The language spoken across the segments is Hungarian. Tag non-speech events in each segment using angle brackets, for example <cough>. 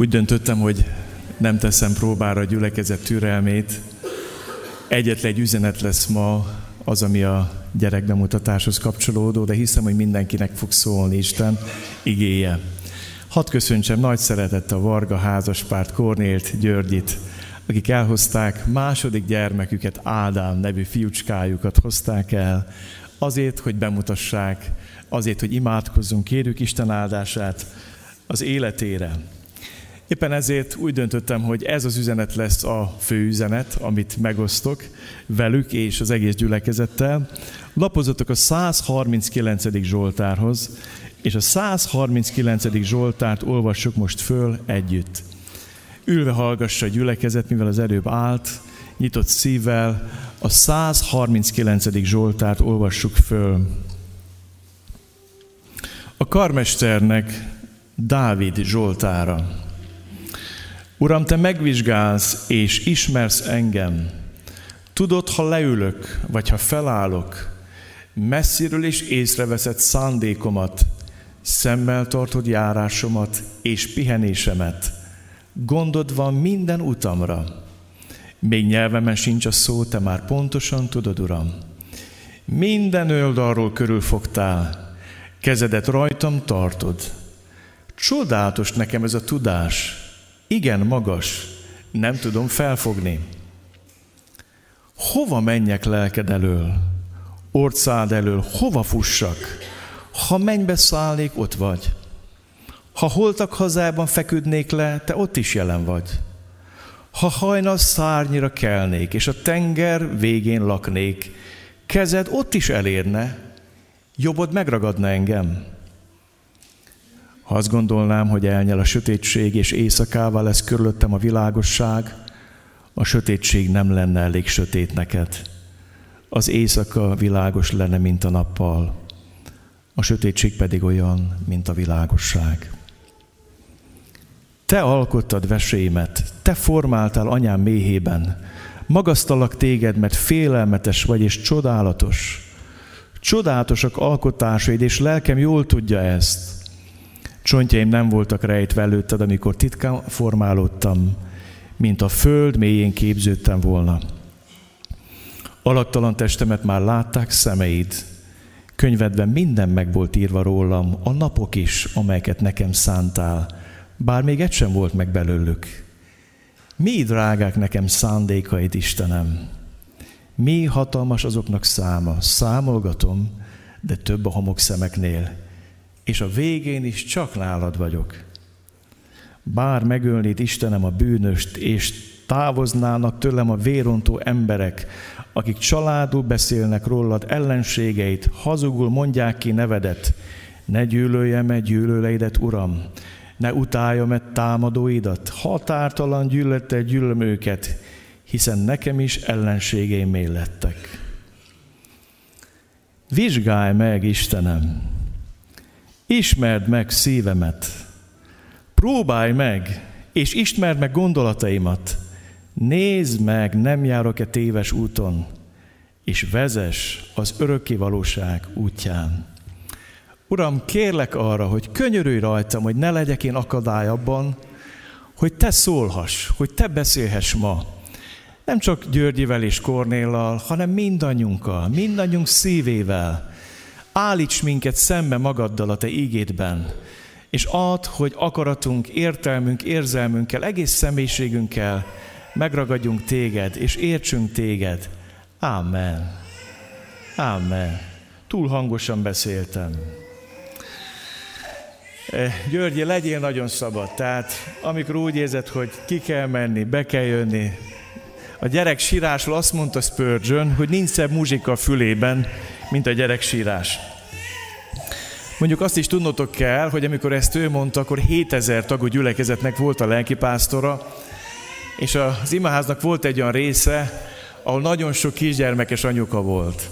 Úgy döntöttem, hogy nem teszem próbára a gyülekezet türelmét. Egyetlen egy üzenet lesz ma, az, ami a gyerekbemutatáshoz kapcsolódó, de hiszem, hogy mindenkinek fog szólni Isten igéje. Hadd köszöntsem nagy szeretettel a Varga házaspárt Kornélt, Györgyit, akik elhozták második gyermeküket, Ádám nevű fiúcskájukat hozták el, azért, hogy bemutassák, azért, hogy imádkozzunk, kérjük Isten áldását az életére. Éppen ezért úgy döntöttem, hogy ez az üzenet lesz a fő üzenet, amit megosztok velük és az egész gyülekezettel. Lapozatok a 139. Zsoltárhoz, és a 139. Zsoltárt olvassuk most föl együtt. Ülve hallgassa a gyülekezet, mivel az előbb állt, nyitott szívvel, a 139. Zsoltárt olvassuk föl. A karmesternek Dávid Zsoltára. Uram, Te megvizsgálsz és ismersz engem. Tudod, ha leülök, vagy ha felállok, messziről is észreveszed szándékomat, szemmel tartod járásomat és pihenésemet. Gondod van minden utamra. Még nyelvemen sincs a szó, te már pontosan tudod, Uram. Minden oldalról körülfogtál, kezedet rajtam tartod. Csodálatos nekem ez a tudás, igen magas, nem tudom felfogni. Hova menjek lelked elől, orcád elől, hova fussak? Ha mennybe szállnék, ott vagy. Ha holtak hazában feküdnék le, te ott is jelen vagy. Ha hajnal szárnyira kelnék, és a tenger végén laknék, kezed ott is elérne, jobbod megragadna engem. Ha azt gondolnám, hogy elnyel a sötétség, és éjszakával lesz körülöttem a világosság, a sötétség nem lenne elég sötét neked. Az éjszaka világos lenne, mint a nappal, a sötétség pedig olyan, mint a világosság. Te alkottad vesémet, te formáltál anyám méhében, magasztalak téged, mert félelmetes vagy és csodálatos. Csodálatosak alkotásaid, és lelkem jól tudja ezt. Csontjaim nem voltak rejtve előtted, amikor titkán formálódtam, mint a föld mélyén képződtem volna. Alaktalan testemet már látták szemeid, könyvedben minden meg volt írva rólam, a napok is, amelyeket nekem szántál, bár még egy sem volt meg belőlük. Mi drágák nekem szándékaid, Istenem? Mi hatalmas azoknak száma? Számolgatom, de több a homok szemeknél és a végén is csak nálad vagyok. Bár megölnéd Istenem a bűnöst, és távoznának tőlem a vérontó emberek, akik családul beszélnek rólad ellenségeit, hazugul mondják ki nevedet, ne gyűlöljem-e gyűlöleidet, Uram, ne utáljam-e támadóidat, határtalan gyűlölettel gyűlöm őket, hiszen nekem is ellenségeim lettek. Vizsgálj meg, Istenem, Ismerd meg szívemet, próbálj meg, és ismerd meg gondolataimat. Nézd meg, nem járok-e téves úton, és vezes az örökké valóság útján. Uram, kérlek arra, hogy könyörülj rajtam, hogy ne legyek én akadály abban, hogy te szólhass, hogy te beszélhess ma. Nem csak Györgyivel és Kornéllal, hanem mindannyiunkkal, mindannyiunk szívével, Állíts minket szembe magaddal a Te ígédben, és add, hogy akaratunk, értelmünk, érzelmünkkel, egész személyiségünkkel megragadjunk Téged, és értsünk Téged. Amen. Amen. Túl hangosan beszéltem. Eh, Györgyi, legyél nagyon szabad. Tehát amikor úgy érzed, hogy ki kell menni, be kell jönni, a gyerek sírásról azt mondta Spurgeon, hogy nincs szebb muzsika a fülében, mint a gyerek sírás. Mondjuk azt is tudnotok kell, hogy amikor ezt ő mondta, akkor 7000 tagú gyülekezetnek volt a lelkipásztora, és az imaháznak volt egy olyan része, ahol nagyon sok kisgyermekes anyuka volt.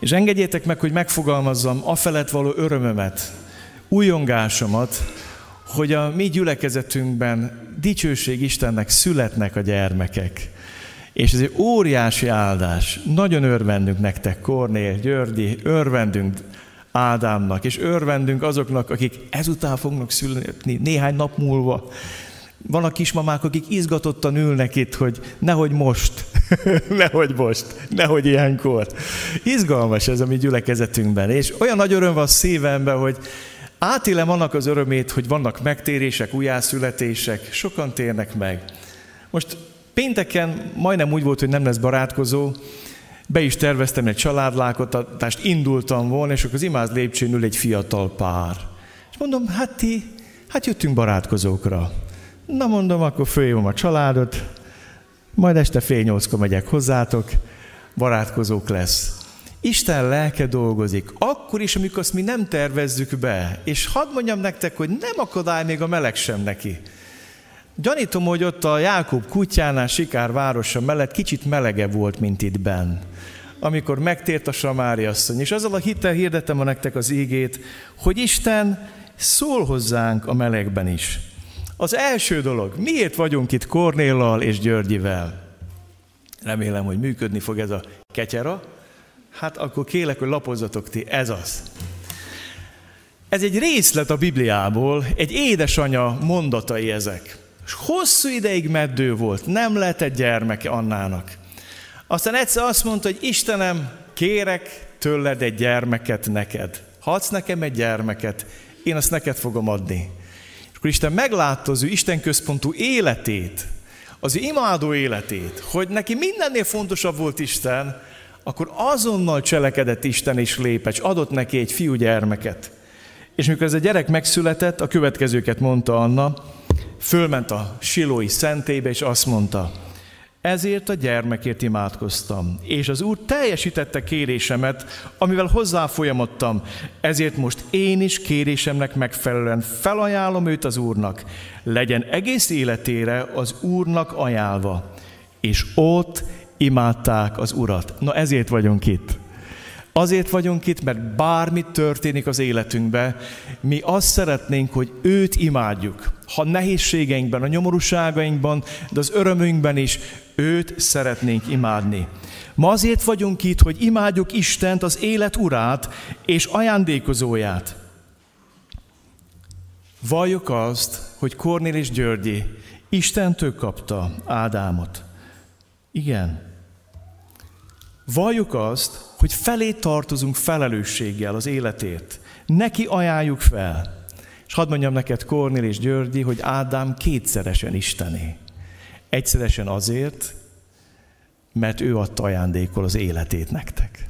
És engedjétek meg, hogy megfogalmazzam a felett való örömömet, újongásomat, hogy a mi gyülekezetünkben dicsőség Istennek születnek a gyermekek. És ez egy óriási áldás. Nagyon örvendünk nektek, Kornél, Györgyi, örvendünk Ádámnak, és örvendünk azoknak, akik ezután fognak születni néhány nap múlva. Van a kismamák, akik izgatottan ülnek itt, hogy nehogy most, <laughs> nehogy most, nehogy ilyenkor. Izgalmas ez a mi gyülekezetünkben, és olyan nagy öröm van szívemben, hogy átélem annak az örömét, hogy vannak megtérések, újjászületések, sokan térnek meg. Most pénteken majdnem úgy volt, hogy nem lesz barátkozó, be is terveztem egy családlákotatást, indultam volna, és akkor az imáz lépcsőn ül egy fiatal pár. És mondom, hát ti, hát jöttünk barátkozókra. Na mondom, akkor följövöm a családot, majd este fél nyolckor megyek hozzátok, barátkozók lesz. Isten lelke dolgozik, akkor is, amikor azt mi nem tervezzük be. És hadd mondjam nektek, hogy nem akadály még a meleg sem neki. Gyanítom, hogy ott a Jákob kutyánál, Sikár városa mellett kicsit melegebb volt, mint itt benn. Amikor megtért a Samári asszony, és azzal a hittel hirdetem a nektek az ígét, hogy Isten szól hozzánk a melegben is. Az első dolog, miért vagyunk itt Kornéllal és Györgyivel? Remélem, hogy működni fog ez a ketyera. Hát akkor kélek, hogy lapozzatok ti, ez az. Ez egy részlet a Bibliából, egy édesanya mondatai ezek. És hosszú ideig meddő volt, nem egy gyermeke Annának. Aztán egyszer azt mondta, hogy Istenem, kérek tőled egy gyermeket neked. Ha adsz nekem egy gyermeket, én azt neked fogom adni. És akkor Isten meglátta az ő Isten központú életét, az ő imádó életét, hogy neki mindennél fontosabb volt Isten, akkor azonnal cselekedett Isten és lépett, és adott neki egy fiú gyermeket. És mikor ez a gyerek megszületett, a következőket mondta Anna, fölment a silói szentébe, és azt mondta, ezért a gyermekért imádkoztam, és az Úr teljesítette kérésemet, amivel hozzáfolyamodtam, ezért most én is kérésemnek megfelelően felajánlom őt az Úrnak, legyen egész életére az Úrnak ajánlva. És ott imádták az Urat. Na ezért vagyunk itt. Azért vagyunk itt, mert bármi történik az életünkben, mi azt szeretnénk, hogy őt imádjuk. Ha nehézségeinkben, a nyomorúságainkban, de az örömünkben is őt szeretnénk imádni. Ma azért vagyunk itt, hogy imádjuk Istent, az élet urát és ajándékozóját. Valljuk azt, hogy Kornél és Györgyi Istentől kapta Ádámot. Igen. Valljuk azt, hogy felé tartozunk felelősséggel az életért. Neki ajánljuk fel. És hadd mondjam neked, Kornél és Györgyi, hogy Ádám kétszeresen Istené. Egyszeresen azért, mert ő adta ajándékol az életét nektek.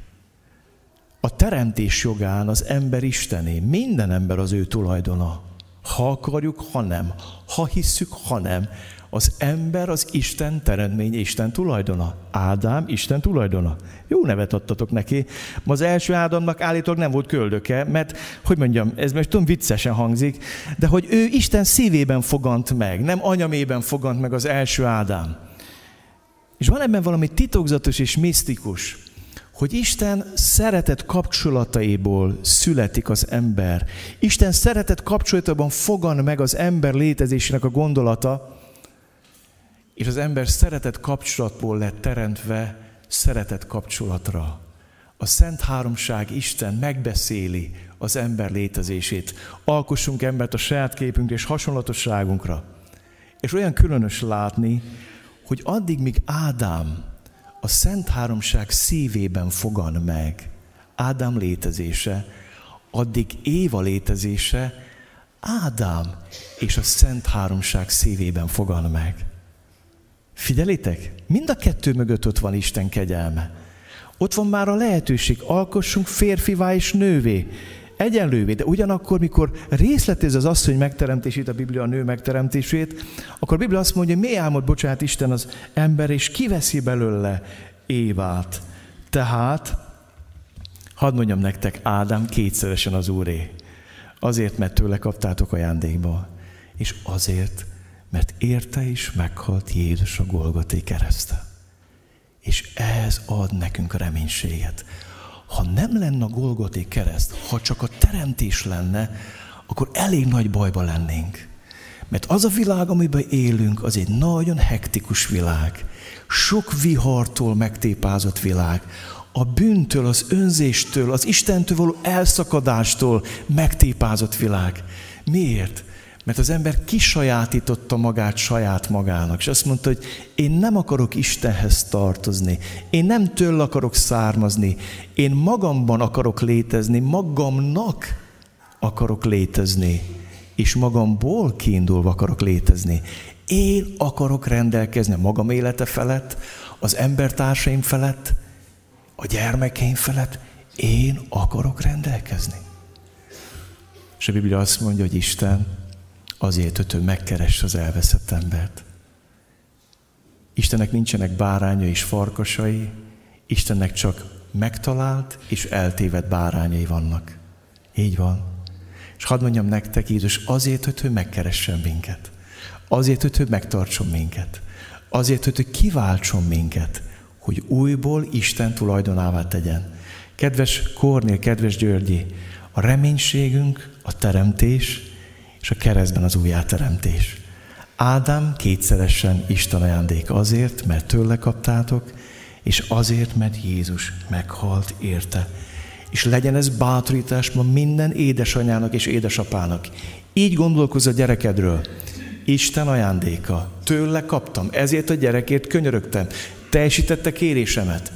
A teremtés jogán az ember Istené, minden ember az ő tulajdona. Ha akarjuk, ha nem. Ha hisszük, ha nem. Az ember az Isten teremtménye, Isten tulajdona. Ádám Isten tulajdona. Jó nevet adtatok neki. Az első Ádámnak állítólag nem volt köldöke, mert, hogy mondjam, ez most tudom viccesen hangzik, de hogy ő Isten szívében fogant meg, nem anyamében fogant meg az első Ádám. És van ebben valami titokzatos és misztikus, hogy Isten szeretet kapcsolataiból születik az ember. Isten szeretet kapcsolatában fogan meg az ember létezésének a gondolata, és az ember szeretet kapcsolatból lett teremtve szeretet kapcsolatra. A Szent Háromság Isten megbeszéli az ember létezését. Alkossunk embert a saját képünk és hasonlatosságunkra. És olyan különös látni, hogy addig, míg Ádám a Szent Háromság szívében fogan meg, Ádám létezése, addig Éva létezése Ádám és a Szent Háromság szívében fogan meg. Figyelitek? Mind a kettő mögött ott van Isten kegyelme. Ott van már a lehetőség, alkossunk férfivá és nővé, egyenlővé, de ugyanakkor, mikor részletez az asszony megteremtését, a Biblia a nő megteremtését, akkor a Biblia azt mondja, hogy mi álmod, bocsánat Isten az ember, és kiveszi belőle Évát. Tehát, hadd mondjam nektek, Ádám kétszeresen az úré. Azért, mert tőle kaptátok ajándékba, és azért, mert érte is meghalt Jézus a Golgoté kereszte. És ez ad nekünk a reménységet. Ha nem lenne a Golgoté kereszt, ha csak a teremtés lenne, akkor elég nagy bajba lennénk. Mert az a világ, amiben élünk, az egy nagyon hektikus világ. Sok vihartól megtépázott világ. A bűntől, az önzéstől, az Istentől való elszakadástól megtépázott világ. Miért? Mert az ember kisajátította magát saját magának, és azt mondta, hogy én nem akarok Istenhez tartozni, én nem től akarok származni, én magamban akarok létezni, magamnak akarok létezni, és magamból kiindulva akarok létezni. Én akarok rendelkezni a magam élete felett, az embertársaim felett, a gyermekeim felett. Én akarok rendelkezni. És a Biblia azt mondja, hogy Isten azért, hogy ő megkeresse az elveszett embert. Istennek nincsenek báránya és farkasai, Istennek csak megtalált és eltévedt bárányai vannak. Így van. És hadd mondjam nektek, Jézus, azért, hogy ő megkeressen minket. Azért, hogy ő megtartson minket. Azért, hogy ő kiváltson minket, hogy újból Isten tulajdonává tegyen. Kedves Kornél, kedves Györgyi, a reménységünk a teremtés, és a keresztben az újjáteremtés. Ádám kétszeresen Isten ajándék azért, mert tőle kaptátok, és azért, mert Jézus meghalt érte. És legyen ez bátorítás ma minden édesanyának és édesapának. Így gondolkozz a gyerekedről. Isten ajándéka. Tőle kaptam, ezért a gyerekért könyörögtem. Teljesítette kérésemet.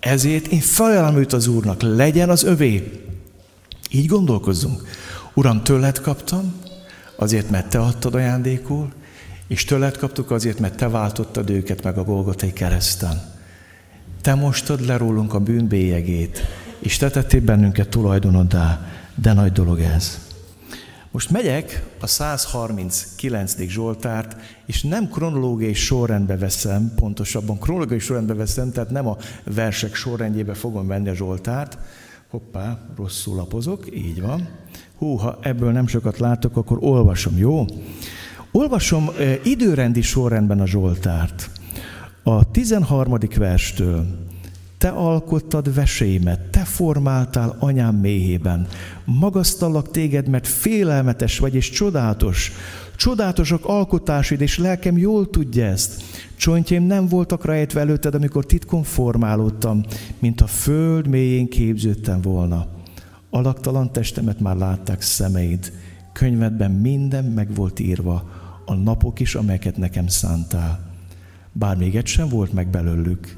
Ezért én őt az Úrnak, legyen az övé. Így gondolkozzunk. Uram, tőled kaptam, azért, mert te adtad ajándékul, és tőled kaptuk azért, mert te váltottad őket meg a Golgotai kereszten. Te mostad le rólunk a bűnbélyegét, és te tettél bennünket tulajdonodá, de nagy dolog ez. Most megyek a 139. Zsoltárt, és nem kronológiai sorrendbe veszem, pontosabban kronológiai sorrendbe veszem, tehát nem a versek sorrendjébe fogom venni a Zsoltárt. Hoppá, rosszul lapozok, így van. Hú, ha ebből nem sokat látok, akkor olvasom, jó? Olvasom eh, időrendi sorrendben a Zsoltárt. A 13. verstől te alkottad veséimet, te formáltál anyám méhében. Magasztallak téged, mert félelmetes vagy és csodálatos. Csodálatosak alkotásid, és lelkem jól tudja ezt. Csontjaim nem voltak rejtve előtted, amikor titkon formálódtam, mint a föld mélyén képződtem volna. Alaktalan testemet már látták szemeid. Könyvedben minden meg volt írva, a napok is, amelyeket nekem szántál. Bár még egy sem volt meg belőlük,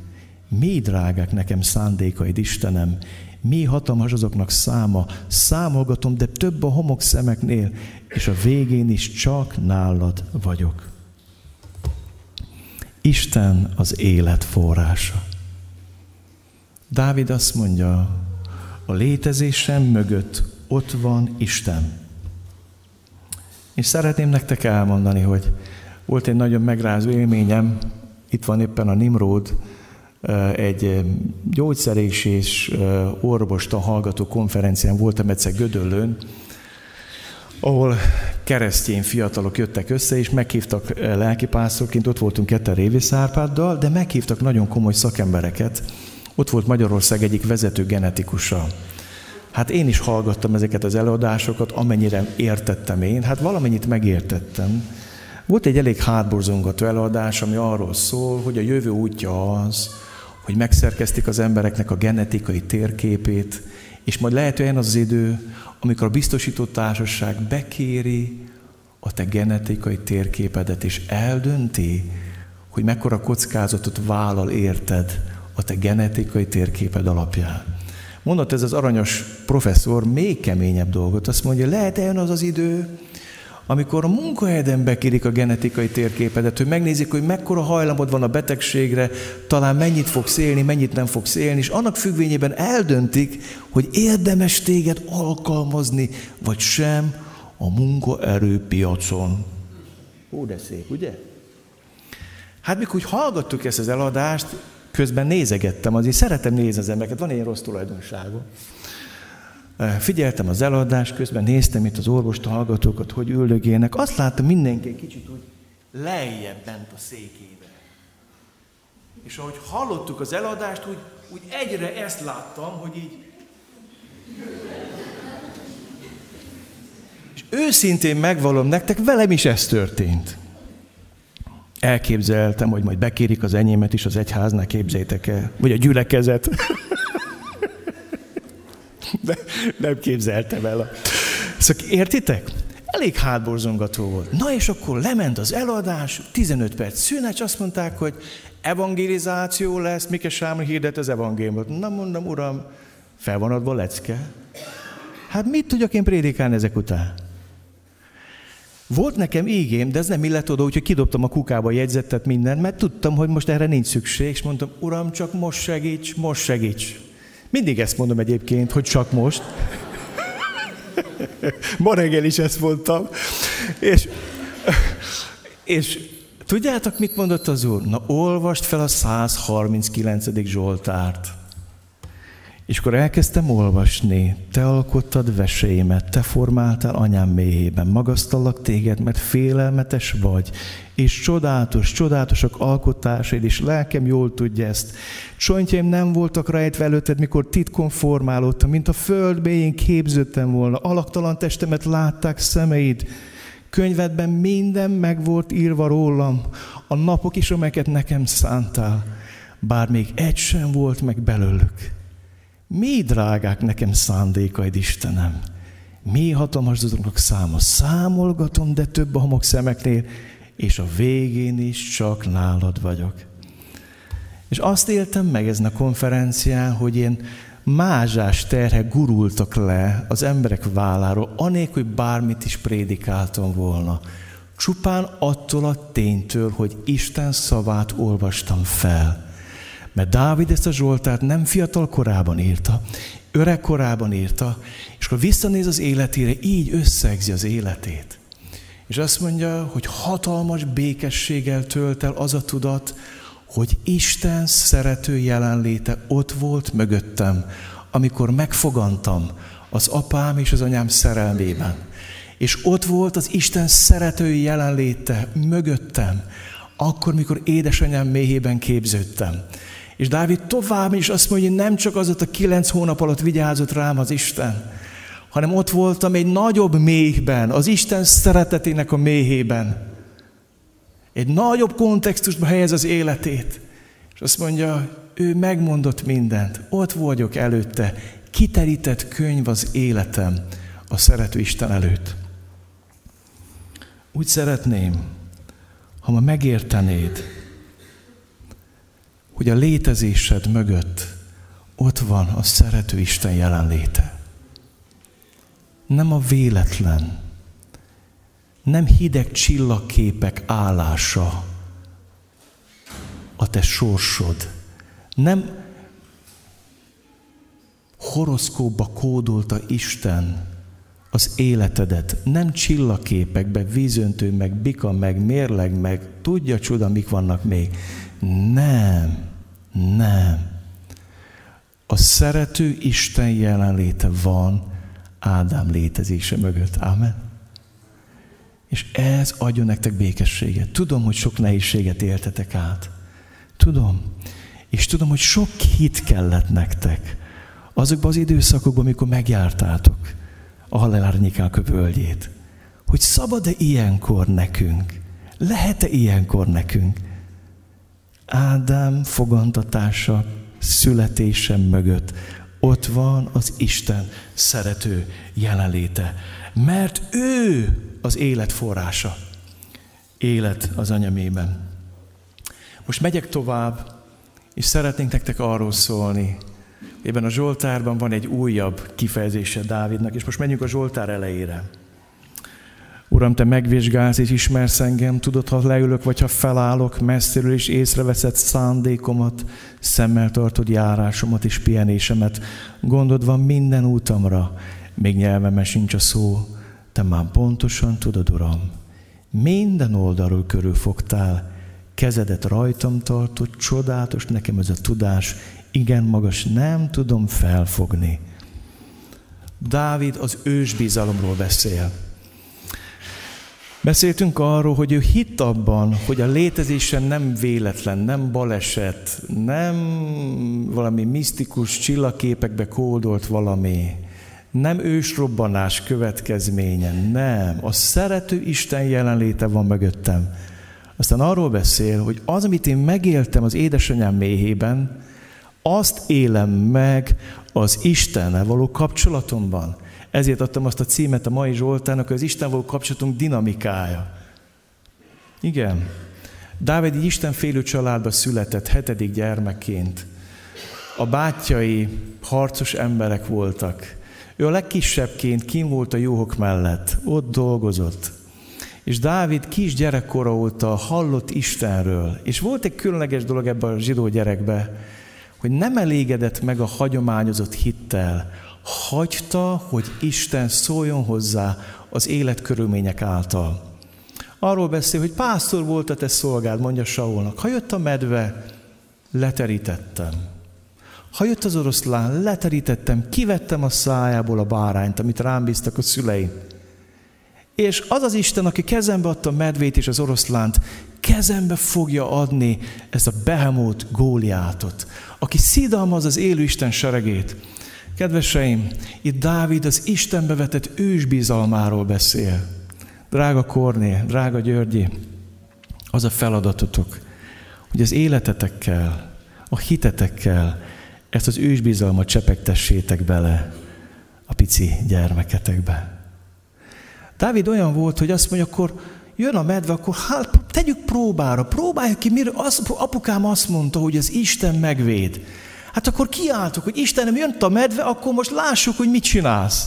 mi drágák nekem szándékaid, Istenem, mi hatalmas azoknak száma, számolgatom, de több a homok szemeknél, és a végén is csak nálad vagyok. Isten az élet forrása. Dávid azt mondja, a létezésem mögött ott van Isten. És szeretném nektek elmondani, hogy volt egy nagyon megrázó élményem, itt van éppen a Nimród, egy gyógyszerés és orvosta hallgató konferencián voltam egyszer Gödöllőn, ahol keresztény fiatalok jöttek össze, és meghívtak lelkipásztorként, ott voltunk ketten Révész Árpáddal, de meghívtak nagyon komoly szakembereket. Ott volt Magyarország egyik vezető genetikusa. Hát én is hallgattam ezeket az előadásokat, amennyire értettem én, hát valamennyit megértettem. Volt egy elég hátborzongató előadás, ami arról szól, hogy a jövő útja az, hogy megszerkeztik az embereknek a genetikai térképét, és majd lehet olyan az, az idő, amikor a biztosított társaság bekéri a te genetikai térképedet, és eldönti, hogy mekkora kockázatot vállal érted a te genetikai térképed alapján. Mondott ez az aranyos professzor még keményebb dolgot, azt mondja, lehet olyan az az idő, amikor a munkahelyeden bekérik a genetikai térképedet, hogy megnézik, hogy mekkora hajlamod van a betegségre, talán mennyit fogsz élni, mennyit nem fogsz élni, és annak függvényében eldöntik, hogy érdemes téged alkalmazni, vagy sem a munkaerőpiacon. Ó, de szép, ugye? Hát mikor úgy hallgattuk ezt az eladást, közben nézegettem, azért szeretem nézni az embereket, van ilyen rossz tulajdonságom. Figyeltem az eladás, közben néztem itt az orvost, hallgatókat, hogy üldögélnek. Azt láttam mindenki egy kicsit úgy lejjebb bent a székébe. És ahogy hallottuk az eladást, úgy, úgy egyre ezt láttam, hogy így... És őszintén megvalom nektek, velem is ez történt. Elképzeltem, hogy majd bekérik az enyémet is az egyháznál, képzétek el. Vagy a gyülekezet. <laughs> <laughs> De nem képzeltem el. Szóval értitek? elég hátborzongató volt. Na és akkor lement az eladás, 15 perc szünet, azt mondták, hogy evangelizáció lesz, Mike Sámon hirdet az evangéliumot. Na mondom, uram, fel van adva lecke. Hát mit tudjak én prédikálni ezek után? Volt nekem ígém, de ez nem illett oda, úgyhogy kidobtam a kukába a jegyzetet mindent, mert tudtam, hogy most erre nincs szükség, és mondtam, uram, csak most segíts, most segíts. Mindig ezt mondom egyébként, hogy csak most. Ma reggel is ezt mondtam. És, és tudjátok, mit mondott az úr? Na, olvast fel a 139. Zsoltárt. És akkor elkezdtem olvasni, te alkottad veséimet, te formáltál anyám méhében, magasztallak téged, mert félelmetes vagy, és csodálatos, csodálatosak alkotásaid, és lelkem jól tudja ezt. Csontjaim nem voltak rejtve előtted, mikor titkon formálódtam, mint a föld mélyén képződtem volna, alaktalan testemet látták szemeid, könyvedben minden meg volt írva rólam, a napok is, amelyeket nekem szántál, bár még egy sem volt meg belőlük. Mi drágák nekem szándékaid, Istenem? Mi hatalmas dolgok száma? Számolgatom, de több a homok szemeknél, és a végén is csak nálad vagyok. És azt éltem meg ezen a konferencián, hogy én mázsás terhek gurultak le az emberek válláról, anélkül, hogy bármit is prédikáltam volna. Csupán attól a ténytől, hogy Isten szavát olvastam fel. Mert Dávid ezt a Zsoltát nem fiatal korában írta, öreg korában írta, és akkor visszanéz az életére, így összegzi az életét. És azt mondja, hogy hatalmas békességgel tölt el az a tudat, hogy Isten szerető jelenléte ott volt mögöttem, amikor megfogantam az apám és az anyám szerelmében. És ott volt az Isten szerető jelenléte mögöttem, akkor, mikor édesanyám méhében képződtem. És Dávid tovább is azt mondja, hogy nem csak az a kilenc hónap alatt vigyázott rám az Isten, hanem ott voltam egy nagyobb méhben, az Isten szeretetének a méhében. Egy nagyobb kontextusba helyez az életét. És azt mondja, ő megmondott mindent, ott vagyok előtte, kiterített könyv az életem a szerető Isten előtt. Úgy szeretném, ha ma megértenéd, hogy a létezésed mögött ott van a szerető Isten jelenléte. Nem a véletlen, nem hideg csillagképek állása a te sorsod, nem horoszkóba kódolta Isten az életedet, nem csillagképekbe, vízöntő, meg bika, meg mérleg, meg tudja csoda, mik vannak még, nem, nem. A szerető Isten jelenléte van Ádám létezése mögött. Amen. És ez adjon nektek békességet. Tudom, hogy sok nehézséget éltetek át. Tudom. És tudom, hogy sok hit kellett nektek. Azokban az időszakokban, amikor megjártátok a halálárnyékák völgyét. Hogy szabad-e ilyenkor nekünk? Lehet-e ilyenkor nekünk? Ádám fogantatása, születése mögött ott van az Isten szerető jelenléte. Mert ő az élet forrása. Élet az anyamében. Most megyek tovább, és szeretnénk nektek arról szólni, Ebben a Zsoltárban van egy újabb kifejezése Dávidnak, és most menjünk a Zsoltár elejére. Uram, te megvizsgálsz és ismersz engem, tudod, ha leülök, vagy ha felállok messziről, és észreveszed szándékomat, szemmel tartod járásomat és pihenésemet. Gondod van minden útamra, még nyelvemben sincs a szó, te már pontosan tudod, Uram. Minden oldalról körül fogtál, kezedet rajtam tartott, csodálatos nekem ez a tudás, igen magas, nem tudom felfogni. Dávid az ősbizalomról beszél. Beszéltünk arról, hogy ő hitt abban, hogy a létezésen nem véletlen, nem baleset, nem valami misztikus csillagképekbe kódolt valami, nem ősrobbanás következménye, nem. A szerető Isten jelenléte van mögöttem. Aztán arról beszél, hogy az, amit én megéltem az édesanyám méhében, azt élem meg az Istennel való kapcsolatomban. Ezért adtam azt a címet a mai Zsoltának, az Isten való kapcsolatunk dinamikája. Igen. Dávid egy istenfélő családba született, hetedik gyermekként. A bátyai harcos emberek voltak. Ő a legkisebbként kim volt a jóhok mellett, ott dolgozott. És Dávid kis gyerekkora óta hallott Istenről. És volt egy különleges dolog ebben a zsidó gyerekbe, hogy nem elégedett meg a hagyományozott hittel, hagyta, hogy Isten szóljon hozzá az életkörülmények által. Arról beszél, hogy pásztor volt a te szolgád, mondja Saulnak. Ha jött a medve, leterítettem. Ha jött az oroszlán, leterítettem, kivettem a szájából a bárányt, amit rám bíztak a szüleim. És az az Isten, aki kezembe adta a medvét és az oroszlánt, kezembe fogja adni ezt a behemót góliátot, aki szidalmaz az élő Isten seregét. Kedveseim, itt Dávid az Istenbe vetett ősbizalmáról beszél. Drága Korné, drága Györgyi, az a feladatotok, hogy az életetekkel, a hitetekkel ezt az ősbizalmat csepegtessétek bele a pici gyermeketekbe. Dávid olyan volt, hogy azt mondja, akkor jön a medve, akkor hát tegyük próbára, próbáljuk ki, mire az, apukám azt mondta, hogy az Isten megvéd. Hát akkor kiálltok, hogy Istenem, jön a medve, akkor most lássuk, hogy mit csinálsz.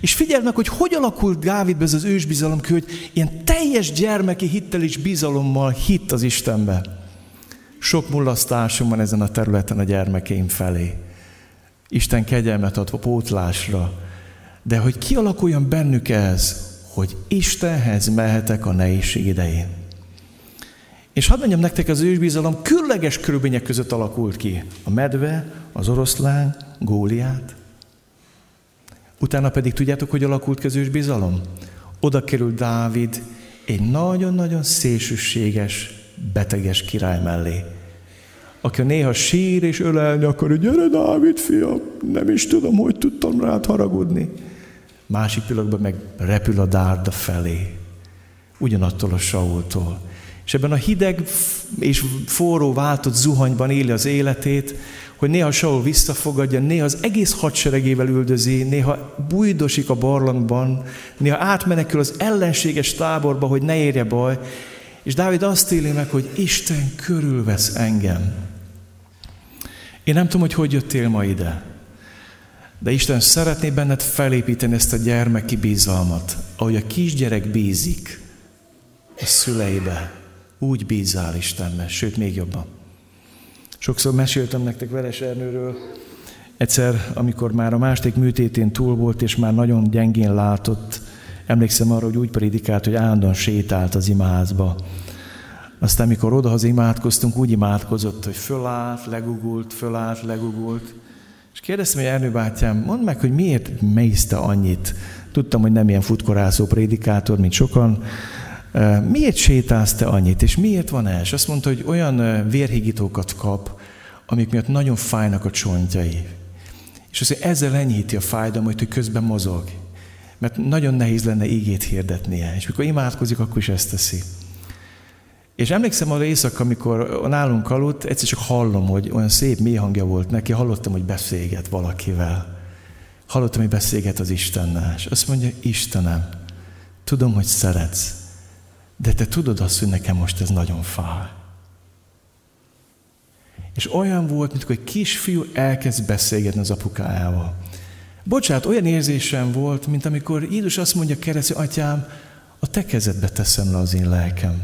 És figyeld meg, hogy hogy alakult Dávidbe ez az ősbizalom, hogy ilyen teljes gyermeki hittel és bizalommal hitt az Istenbe. Sok mulasztásom van ezen a területen a gyermekeim felé. Isten kegyelmet adva pótlásra. De hogy kialakuljon bennük ez, hogy Istenhez mehetek a nehézség idején. És hadd mondjam nektek, az ősbizalom különleges körülmények között alakult ki. A medve, az oroszlán, Góliát. Utána pedig tudjátok, hogy alakult ki az ősbizalom? Oda került Dávid egy nagyon-nagyon szélsőséges, beteges király mellé, aki néha sír és ölelni akar, hogy gyere Dávid, fiam, nem is tudom, hogy tudtam rád haragudni. Másik pillanatban meg repül a dárda felé, ugyanattól a Saultól. És ebben a hideg és forró váltott zuhanyban éli az életét, hogy néha Saul visszafogadja, néha az egész hadseregével üldözi, néha bújdosik a barlangban, néha átmenekül az ellenséges táborba, hogy ne érje baj, és Dávid azt éli meg, hogy Isten körülvesz engem. Én nem tudom, hogy hogy jöttél ma ide, de Isten szeretné benned felépíteni ezt a gyermeki bizalmat, ahogy a kisgyerek bízik a szüleibe, úgy bízál Istenbe, sőt még jobban. Sokszor meséltem nektek Veres Ernőről, egyszer, amikor már a másik műtétén túl volt, és már nagyon gyengén látott, emlékszem arra, hogy úgy prédikált, hogy állandóan sétált az imázba. Aztán, mikor odahoz imádkoztunk, úgy imádkozott, hogy fölállt, legugult, fölállt, legugult. És kérdeztem, hogy Ernő bátyám, mondd meg, hogy miért mészte annyit. Tudtam, hogy nem ilyen futkorászó prédikátor, mint sokan, miért sétálsz te annyit, és miért van ez? Azt mondta, hogy olyan vérhigítókat kap, amik miatt nagyon fájnak a csontjai. És mondja, ezzel enyhíti a fájdalmat, hogy közben mozog. Mert nagyon nehéz lenne ígét hirdetnie. És mikor imádkozik, akkor is ezt teszi. És emlékszem arra éjszaka, amikor nálunk aludt, egyszer csak hallom, hogy olyan szép mély hangja volt neki, hallottam, hogy beszélget valakivel. Hallottam, hogy beszélget az Istennel. És azt mondja, Istenem, tudom, hogy szeretsz, de te tudod azt, hogy nekem most ez nagyon fáj. És olyan volt, mint egy kisfiú elkezd beszélgetni az apukájával. Bocsánat, olyan érzésem volt, mint amikor Jézus azt mondja keresztül, atyám, a te kezedbe teszem le az én lelkem.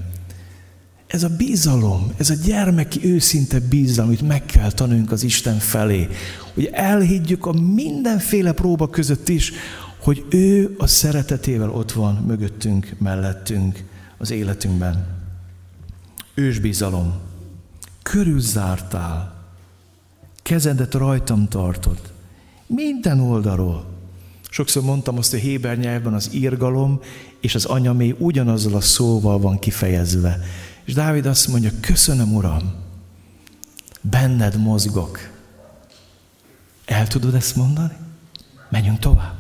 Ez a bizalom, ez a gyermeki őszinte bizalom, amit meg kell tanulnunk az Isten felé, hogy elhiggyük a mindenféle próba között is, hogy ő a szeretetével ott van mögöttünk, mellettünk az életünkben. Ősbizalom. Körülzártál. Kezedet rajtam tartod. Minden oldalról. Sokszor mondtam azt, hogy Héber nyelvben az írgalom és az anyamé ugyanazzal a szóval van kifejezve. És Dávid azt mondja, köszönöm, Uram, benned mozgok. El tudod ezt mondani? Menjünk tovább.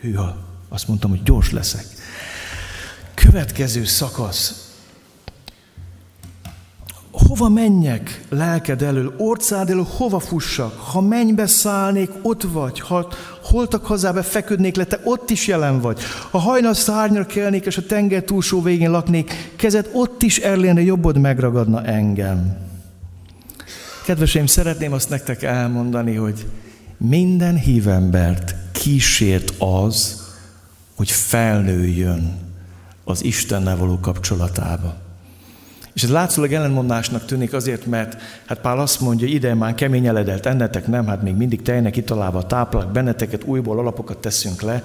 Hűha, azt mondtam, hogy gyors leszek. Következő szakasz. hova menjek lelked elől, orcád elől hova fussak? Ha mennybe szállnék, ott vagy. Ha holtak hazába feküdnék le, te ott is jelen vagy. Ha hajnal szárnyra kelnék, és a tenger túlsó végén laknék, kezed ott is erléne, jobbod megragadna engem. Kedveseim, szeretném azt nektek elmondani, hogy minden hívembert kísért az, hogy felnőjön az Istennel való kapcsolatába. És ez látszólag ellenmondásnak tűnik azért, mert hát Pál azt mondja, ide már kemény eledelt ennetek, nem, hát még mindig tejnek italával táplálok benneteket, újból alapokat teszünk le.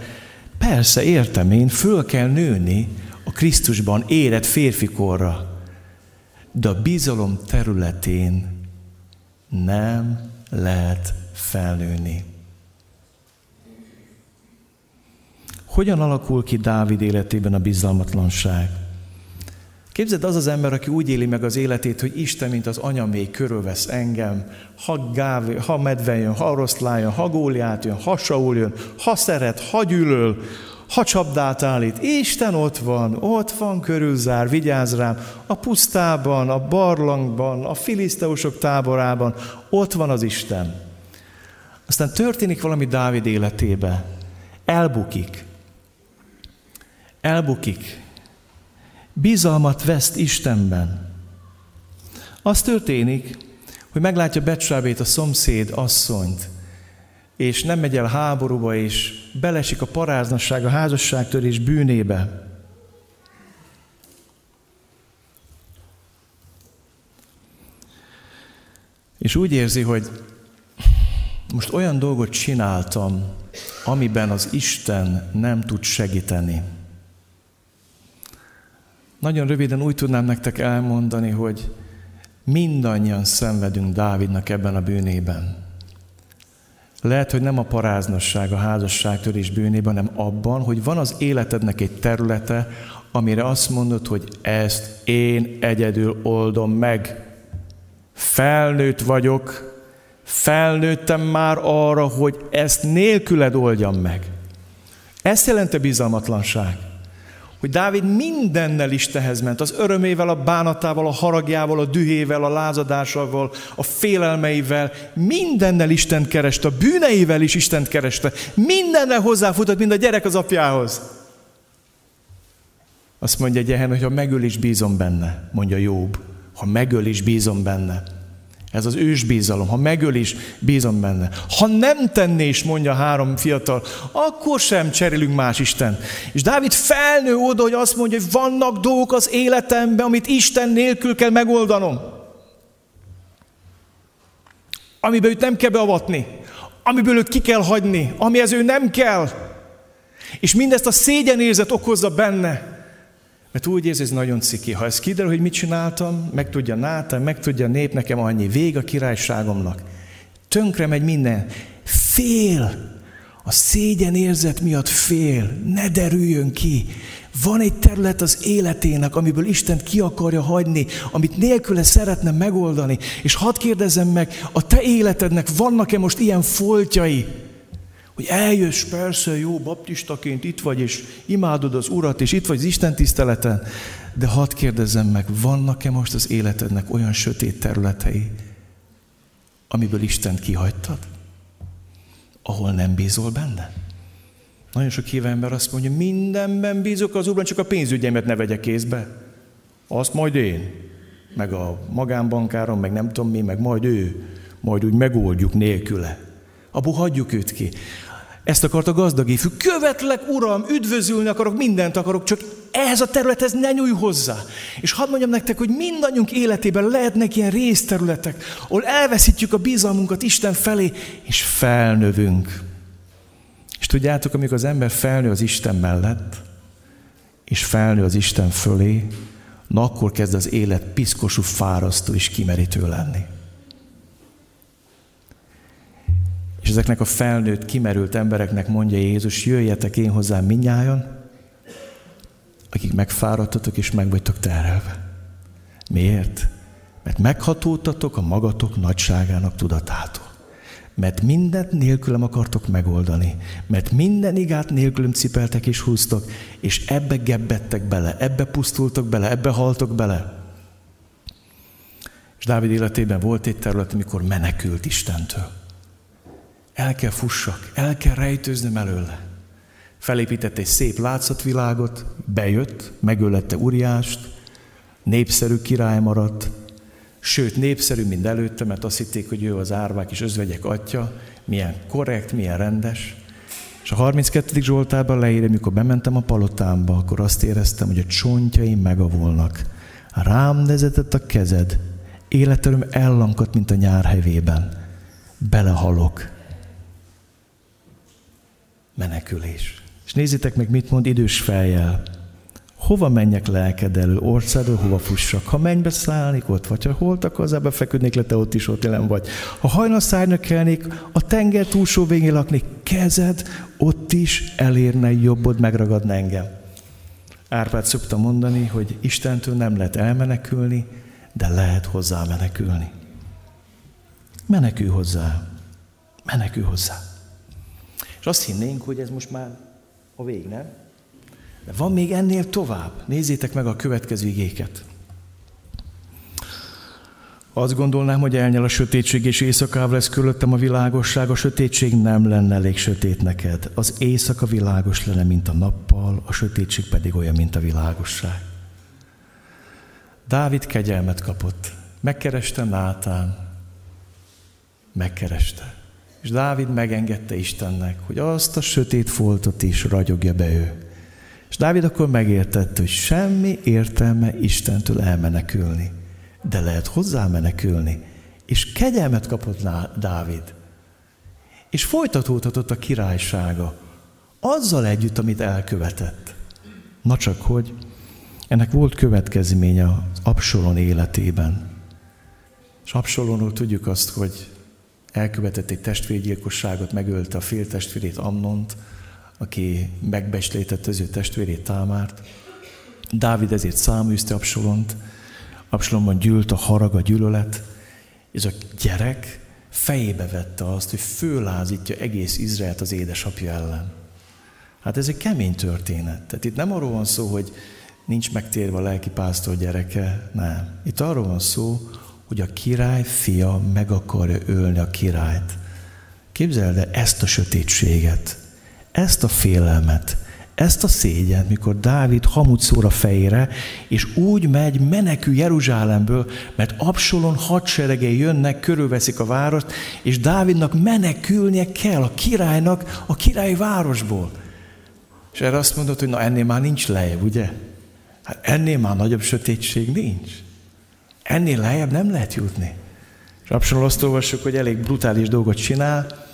Persze, értem én, föl kell nőni a Krisztusban érett férfikorra, de a bizalom területén nem lehet felnőni. Hogyan alakul ki Dávid életében a bizalmatlanság? Képzeld, az az ember, aki úgy éli meg az életét, hogy Isten, mint az anya még körülvesz engem, ha, gáv, ha medve jön, ha oroszlán jön, ha góliát jön, ha Saul jön, ha szeret, ha gyűlöl, ha csapdát állít. Isten ott van, ott van körülzár, vigyáz rám. A pusztában, a barlangban, a filiszteusok táborában, ott van az Isten. Aztán történik valami Dávid életébe. Elbukik. Elbukik bizalmat veszt Istenben. Az történik, hogy meglátja Betsábét a szomszéd asszonyt, és nem megy el háborúba, és belesik a paráznasság, a házasságtörés bűnébe. És úgy érzi, hogy most olyan dolgot csináltam, amiben az Isten nem tud segíteni. Nagyon röviden úgy tudnám nektek elmondani, hogy mindannyian szenvedünk Dávidnak ebben a bűnében. Lehet, hogy nem a paráznosság, a házasságtörés bűnében, hanem abban, hogy van az életednek egy területe, amire azt mondod, hogy ezt én egyedül oldom meg. Felnőtt vagyok, felnőttem már arra, hogy ezt nélküled oldjam meg. Ezt jelenti bizalmatlanság hogy Dávid mindennel Istenhez ment, az örömével, a bánatával, a haragjával, a dühével, a lázadásával, a félelmeivel, mindennel Isten kereste, a bűneivel is Istent kereste, mindennel hozzáfutott, mint a gyerek az apjához. Azt mondja Gyehen, hogy ha megöl is bízom benne, mondja Jobb, ha megöl is bízom benne. Ez az ősbízalom. Ha megöl is, bízom benne. Ha nem tenné is, mondja három fiatal, akkor sem cserélünk más Isten. És Dávid felnő oda, hogy azt mondja, hogy vannak dolgok az életemben, amit Isten nélkül kell megoldanom. Amiben őt nem kell beavatni. Amiből őt ki kell hagyni. Amihez ő nem kell. És mindezt a szégyenérzet okozza benne. Mert úgy érzi, ez nagyon ciki. Ha ez kiderül, hogy mit csináltam, meg tudja Nátán, meg tudja nép, nekem annyi vég a királyságomnak. Tönkre megy minden. Fél. A szégyen érzet miatt fél. Ne derüljön ki. Van egy terület az életének, amiből Isten ki akarja hagyni, amit nélküle szeretne megoldani. És hadd kérdezem meg, a te életednek vannak-e most ilyen foltjai, hogy eljössz persze, jó, baptistaként itt vagy, és imádod az Urat, és itt vagy az Isten tiszteleten, de hadd kérdezzem meg, vannak-e most az életednek olyan sötét területei, amiből Isten kihagytad? Ahol nem bízol benne? Nagyon sok híve ember azt mondja, mindenben bízok az Úrban, csak a pénzügyemet ne vegye kézbe. Azt majd én, meg a magánbankárom, meg nem tudom mi, meg majd ő, majd úgy megoldjuk nélküle. Abból hagyjuk őt ki. Ezt akart a gazdag ifjú. Követlek, uram, üdvözülni akarok, mindent akarok, csak ehhez a területhez ne nyújj hozzá. És hadd mondjam nektek, hogy mindannyiunk életében lehetnek ilyen részterületek, ahol elveszítjük a bizalmunkat Isten felé, és felnövünk. És tudjátok, amikor az ember felnő az Isten mellett, és felnő az Isten fölé, na akkor kezd az élet piszkosú, fárasztó és kimerítő lenni. És ezeknek a felnőtt, kimerült embereknek mondja Jézus, jöjjetek én hozzám minnyájan, akik megfáradtatok és meg vagytok terelve. Miért? Mert meghatódtatok a magatok nagyságának tudatától. Mert mindent nélkülem akartok megoldani. Mert minden igát nélkülem cipeltek és húztok, és ebbe gebbettek bele, ebbe pusztultok bele, ebbe haltok bele. És Dávid életében volt egy terület, amikor menekült Istentől. El kell fussak, el kell rejtőznöm előle. Felépített egy szép látszatvilágot, bejött, megölette Uriást, népszerű király maradt, sőt népszerű, mint előtte, mert azt hitték, hogy ő az árvák és özvegyek atya, milyen korrekt, milyen rendes. És a 32. Zsoltában leírja, mikor bementem a palotámba, akkor azt éreztem, hogy a csontjaim megavulnak. Rám nezetett a kezed, életöröm ellankadt, mint a nyár hevében. Belehalok. Menekülés. És nézzétek meg, mit mond idős feljel. Hova menjek lelked elő, országról, hova fussak? Ha mennybe szállnék, ott vagy. Ha holtak hazába feküdnék le, te ott is ott jelen vagy. Ha hajnal szárnyökelnék, a tenger túlsó végén laknék, kezed ott is elérne, jobbod megragadna engem. Árpád szokta mondani, hogy Istentől nem lehet elmenekülni, de lehet hozzá menekülni. Menekül hozzá. Menekül hozzá. És azt hinnénk, hogy ez most már a vég, nem? De van még ennél tovább. Nézzétek meg a következő igéket. Azt gondolnám, hogy elnyel a sötétség, és éjszakáv lesz körülöttem a világosság. A sötétség nem lenne elég sötét neked. Az éjszaka világos lenne, mint a nappal, a sötétség pedig olyan, mint a világosság. Dávid kegyelmet kapott. Megkereste Nátán. Megkereste. És Dávid megengedte Istennek, hogy azt a sötét foltot is ragyogja be ő. És Dávid akkor megértette, hogy semmi értelme Istentől elmenekülni, de lehet hozzá menekülni. És kegyelmet kapott Dávid. És folytatódhatott a királysága azzal együtt, amit elkövetett. Na csak hogy, ennek volt következménye az Absalon életében. És Absalonról tudjuk azt, hogy elkövetett egy testvérgyilkosságot, megölte a féltestvérét Amnont, aki megbeslétett az ő testvérét Támárt. Dávid ezért száműzte Absalont, Absalomban gyűlt a harag, a gyűlölet, és a gyerek fejébe vette azt, hogy fölázítja egész Izraelt az édesapja ellen. Hát ez egy kemény történet. Tehát itt nem arról van szó, hogy nincs megtérve a lelki pásztor gyereke, nem. Itt arról van szó, hogy a király fia meg akarja ölni a királyt. Képzeld el ezt a sötétséget ezt a félelmet, ezt a szégyen, mikor Dávid hamut szór fejére, és úgy megy, menekül Jeruzsálemből, mert Absalon hadseregei jönnek, körülveszik a várost, és Dávidnak menekülnie kell a királynak a királyi városból. És erre azt mondod, hogy na ennél már nincs lejjebb, ugye? Hát ennél már nagyobb sötétség nincs. Ennél lejjebb nem lehet jutni. És Absalon azt olvassuk, hogy elég brutális dolgot csinál,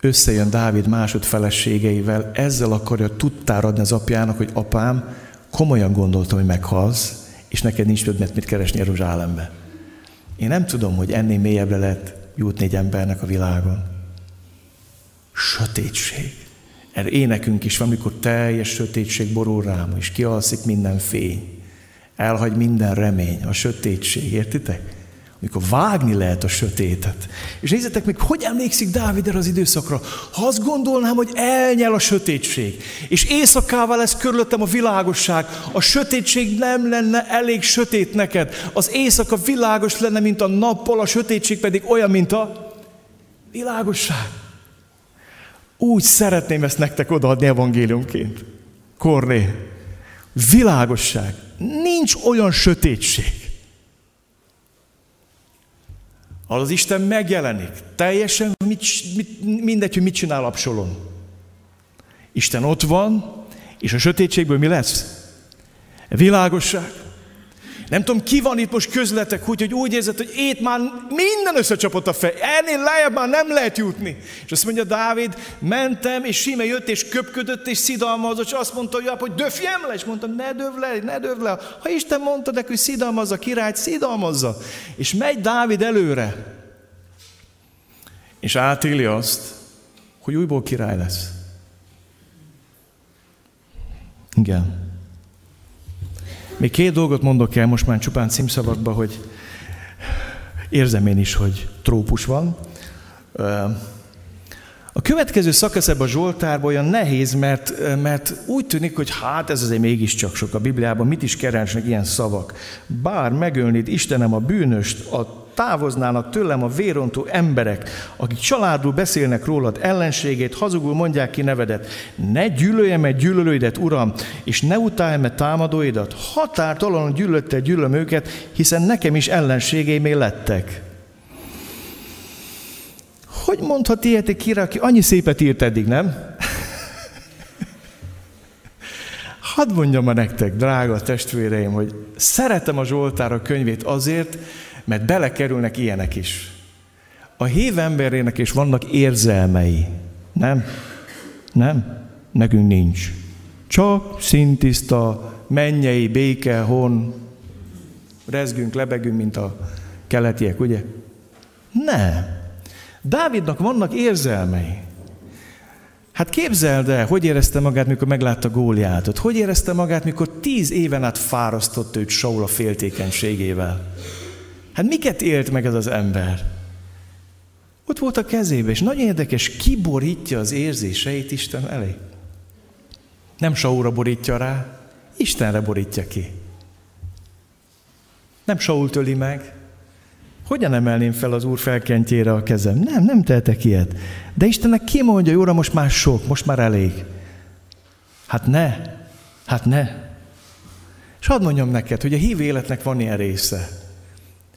összejön Dávid másod feleségeivel, ezzel akarja tudtára adni az apjának, hogy apám, komolyan gondoltam, hogy meghalsz, és neked nincs többet mit keresni Jeruzsálembe. Én nem tudom, hogy ennél mélyebbre lehet jutni egy embernek a világon. Sötétség. Erre énekünk is van, amikor teljes sötétség borul rám, és kialszik minden fény. Elhagy minden remény, a sötétség, értitek? mikor vágni lehet a sötétet. És nézzetek meg, hogy emlékszik Dávid erre az időszakra. Ha azt gondolnám, hogy elnyel a sötétség, és éjszakával lesz körülöttem a világosság, a sötétség nem lenne elég sötét neked. Az éjszaka világos lenne, mint a nappal, a sötétség pedig olyan, mint a világosság. Úgy szeretném ezt nektek odaadni evangéliumként. Korné, világosság. Nincs olyan sötétség, az Isten megjelenik. Teljesen mit, mit, mindegy, hogy mit csinál Absalom. Isten ott van, és a sötétségből mi lesz? Világosság. Nem tudom, ki van itt most közletek, úgy, hogy úgy érzed, hogy ét már minden összecsapott a fej. Ennél lejjebb már nem lehet jutni. És azt mondja Dávid, mentem, és Sime jött, és köpködött, és szidalmazott, és azt mondta, hogy, hogy döfjem le, és mondtam, ne döv le, ne döv le. Ha Isten mondta neki, hogy szidalmazza királyt, szidalmazza. És megy Dávid előre. És átéli azt, hogy újból király lesz. Igen. Még két dolgot mondok el most már csupán címszavakba, hogy érzem én is, hogy trópus van. A következő szakasz ebben a Zsoltárban olyan nehéz, mert, mert úgy tűnik, hogy hát ez azért mégiscsak sok a Bibliában, mit is keresnek ilyen szavak. Bár megölnéd Istenem a bűnöst, a távoznának tőlem a vérontó emberek, akik családul beszélnek rólad ellenségét, hazugul mondják ki nevedet. Ne gyűlöljem meg gyűlölőidet, Uram, és ne utálj meg támadóidat. Határtalanul gyűlötte gyűlöm őket, hiszen nekem is ellenségeimé lettek. Hogy mondhat ilyet egy kire, aki annyi szépet írt eddig, nem? Hadd mondjam ma nektek, drága testvéreim, hogy szeretem a Zsoltára könyvét azért, mert belekerülnek ilyenek is. A hív emberének is vannak érzelmei. Nem? Nem? Nekünk nincs. Csak szintiszta, mennyei, béke, hon, rezgünk, lebegünk, mint a keletiek, ugye? Nem. Dávidnak vannak érzelmei. Hát képzeld el, hogy érezte magát, mikor meglátta Góliátot? Hogy érezte magát, mikor tíz éven át fárasztott őt Saul a féltékenységével? Hát miket élt meg ez az ember? Ott volt a kezébe, és nagyon érdekes, kiborítja az érzéseit Isten elé. Nem Saulra borítja rá, Istenre borítja ki. Nem Saul töli meg, hogyan emelném fel az Úr felkentjére a kezem? Nem, nem tehetek ilyet. De Istennek ki mondja, Uram, most már sok, most már elég. Hát ne, hát ne. És hadd mondjam neked, hogy a hív életnek van ilyen része.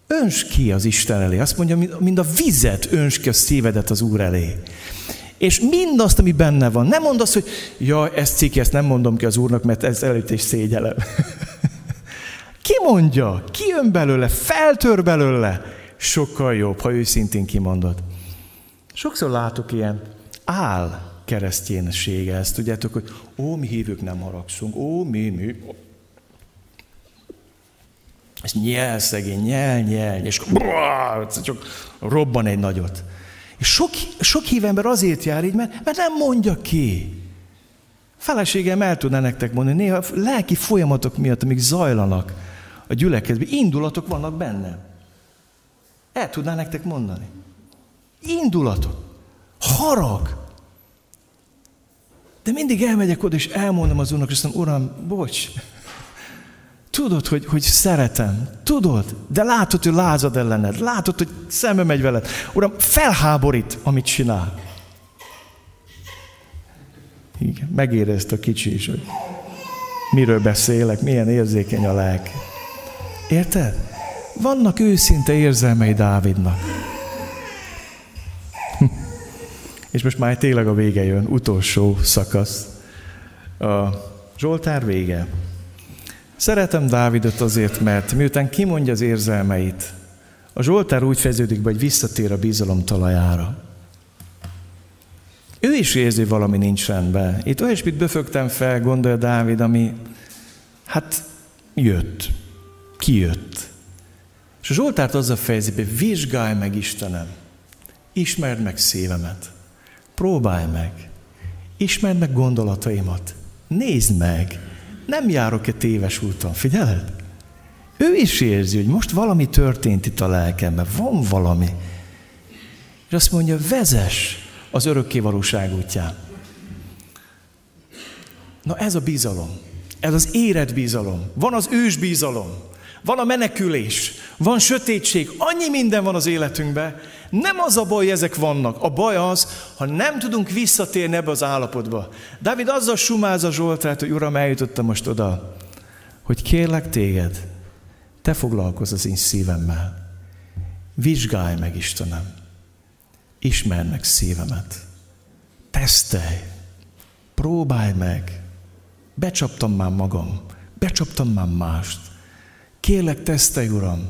Öns ki az Isten elé. Azt mondja, mind a vizet öns ki a szívedet az Úr elé. És mindazt, ami benne van. Nem mondd azt, hogy ja, ezt ciki, ezt nem mondom ki az Úrnak, mert ez előtt is szégyelem. <laughs> ki mondja? Ki jön belőle? Feltör belőle? Sokkal jobb, ha őszintén kimondod. Sokszor látok ilyen áll kereszténysége, ezt tudjátok, hogy ó, mi hívők nem haragszunk, ó, mi, mi. Ez nyel szegény, nyel, nyel, és csak robban egy nagyot. És sok, sok hív ember azért jár így, mert, mert nem mondja ki. Feleségem el tudná nektek mondani, néha lelki folyamatok miatt, amik zajlanak a gyülekezetben, indulatok vannak bennem. El tudná nektek mondani. Indulatot. Harag. De mindig elmegyek oda, és elmondom az Úrnak, és azt mondom, Uram, bocs, Tudod, hogy, hogy szeretem. Tudod, de látod, hogy lázad ellened. Látod, hogy szembe megy veled. Uram, felháborít, amit csinál. Igen, megérezte a kicsi is, hogy miről beszélek, milyen érzékeny a lelk. Érted? Vannak őszinte érzelmei Dávidnak. És most már tényleg a vége jön, utolsó szakasz. A Zsoltár vége. Szeretem Dávidot azért, mert miután kimondja az érzelmeit, a Zsoltár úgy fejeződik be, hogy visszatér a bizalom talajára. Ő is érzi, hogy valami nincs rendben. Itt olyasmit böfögtem fel, gondolja Dávid, ami hát jött, kijött. És a Zsoltárt azzal fejezi be, vizsgálj meg Istenem, ismerd meg szívemet, próbálj meg, ismerd meg gondolataimat, nézd meg, nem járok-e téves úton, figyeled? Ő is érzi, hogy most valami történt itt a lelkemben, van valami. És azt mondja, vezes az örökké valóság útján. Na ez a bizalom, ez az érett bizalom, van az ős bizalom, van a menekülés, van sötétség, annyi minden van az életünkben. Nem az a baj, ezek vannak. A baj az, ha nem tudunk visszatérni ebbe az állapotba. Dávid azzal sumázza Zsoltát, hogy Uram, eljutottam most oda, hogy kérlek téged, te foglalkozz az én szívemmel. Vizsgálj meg, Istenem. Ismerd meg szívemet. Tesztelj. Próbálj meg. Becsaptam már magam. Becsaptam már mást. Kérlek, tesztelj, Uram,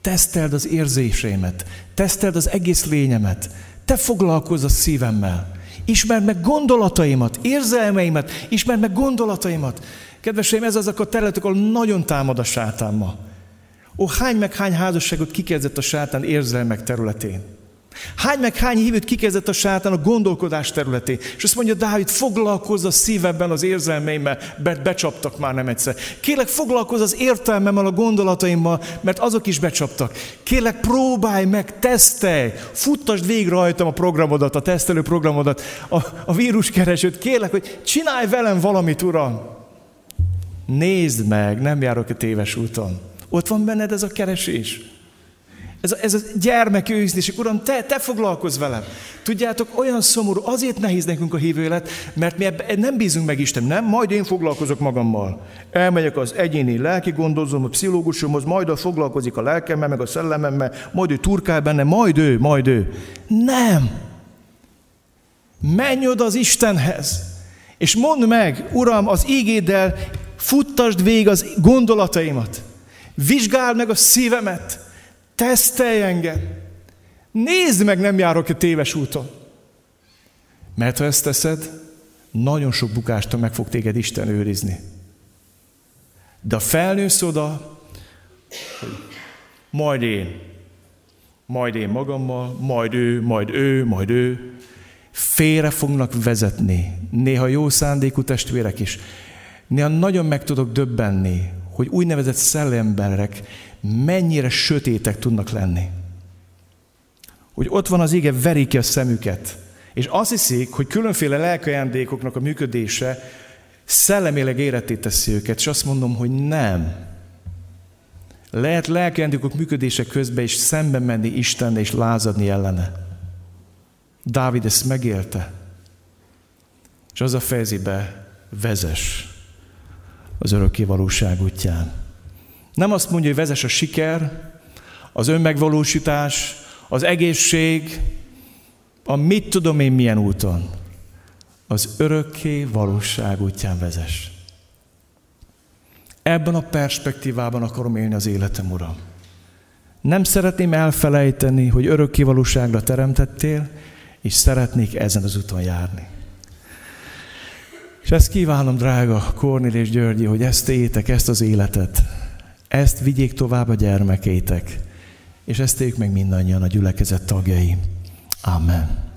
teszteld az érzéseimet, teszteld az egész lényemet, te foglalkozz a szívemmel, ismerd meg gondolataimat, érzelmeimet, ismerd meg gondolataimat. Kedveseim, ez azok a területek, ahol nagyon támad a sátán ma. Ó, hány meg hány házasságot kikezdett a sátán érzelmek területén. Hány meg hány hívőt kikezdett a sátán a gondolkodás területén. És azt mondja, Dávid, foglalkozz a szívebben az érzelmeimmel, mert becsaptak már nem egyszer. Kérlek, foglalkozz az értelmemmel, a gondolataimmal, mert azok is becsaptak. Kérlek, próbálj meg, tesztelj, futtasd végig rajtam a programodat, a tesztelő programodat, a, a víruskeresőt. Kérlek, hogy csinálj velem valamit, Uram. Nézd meg, nem járok a téves úton. Ott van benned ez a keresés. Ez a, ez a gyermekőzés, Uram, te, te foglalkozz velem. Tudjátok, olyan szomorú, azért nehéz nekünk a hívő élet, mert mi ebben nem bízunk meg Isten, nem? Majd én foglalkozok magammal. Elmegyek az egyéni lelki gondozom, a pszichológusomhoz, majd a foglalkozik a lelkemmel, meg a szellememmel, majd ő turkál benne, majd ő, majd ő. Nem! Menj oda az Istenhez, és mondd meg, Uram, az ígéddel futtasd végig az gondolataimat. Vizsgáld meg a szívemet. Tesztelj engem. Nézd meg, nem járok a téves úton. Mert ha ezt teszed, nagyon sok bukástól meg fog téged Isten őrizni. De felnősz oda, hogy majd én, majd én magammal, majd ő, majd ő, majd ő, félre fognak vezetni. Néha jó szándékú testvérek is. Néha nagyon meg tudok döbbenni, hogy úgynevezett szellemberek mennyire sötétek tudnak lenni. Hogy ott van az ége, verik ki a szemüket, és azt hiszik, hogy különféle lelkajándékoknak a működése szellemileg éretté teszi őket, és azt mondom, hogy nem. Lehet lelkajándékok működése közben is szembe menni Istenne és lázadni ellene. Dávid ezt megélte. És az a fejezi be, vezes az örökké valóság útján. Nem azt mondja, hogy vezes a siker, az önmegvalósítás, az egészség, a mit tudom én milyen úton. Az örökké valóság útján vezes. Ebben a perspektívában akarom élni az életem, Uram. Nem szeretném elfelejteni, hogy örökké valóságra teremtettél, és szeretnék ezen az úton járni. És ezt kívánom, drága Kornél és Györgyi, hogy ezt étek, ezt az életet, ezt vigyék tovább a gyermekeitek, és ezt éljük meg mindannyian a gyülekezet tagjai. Amen.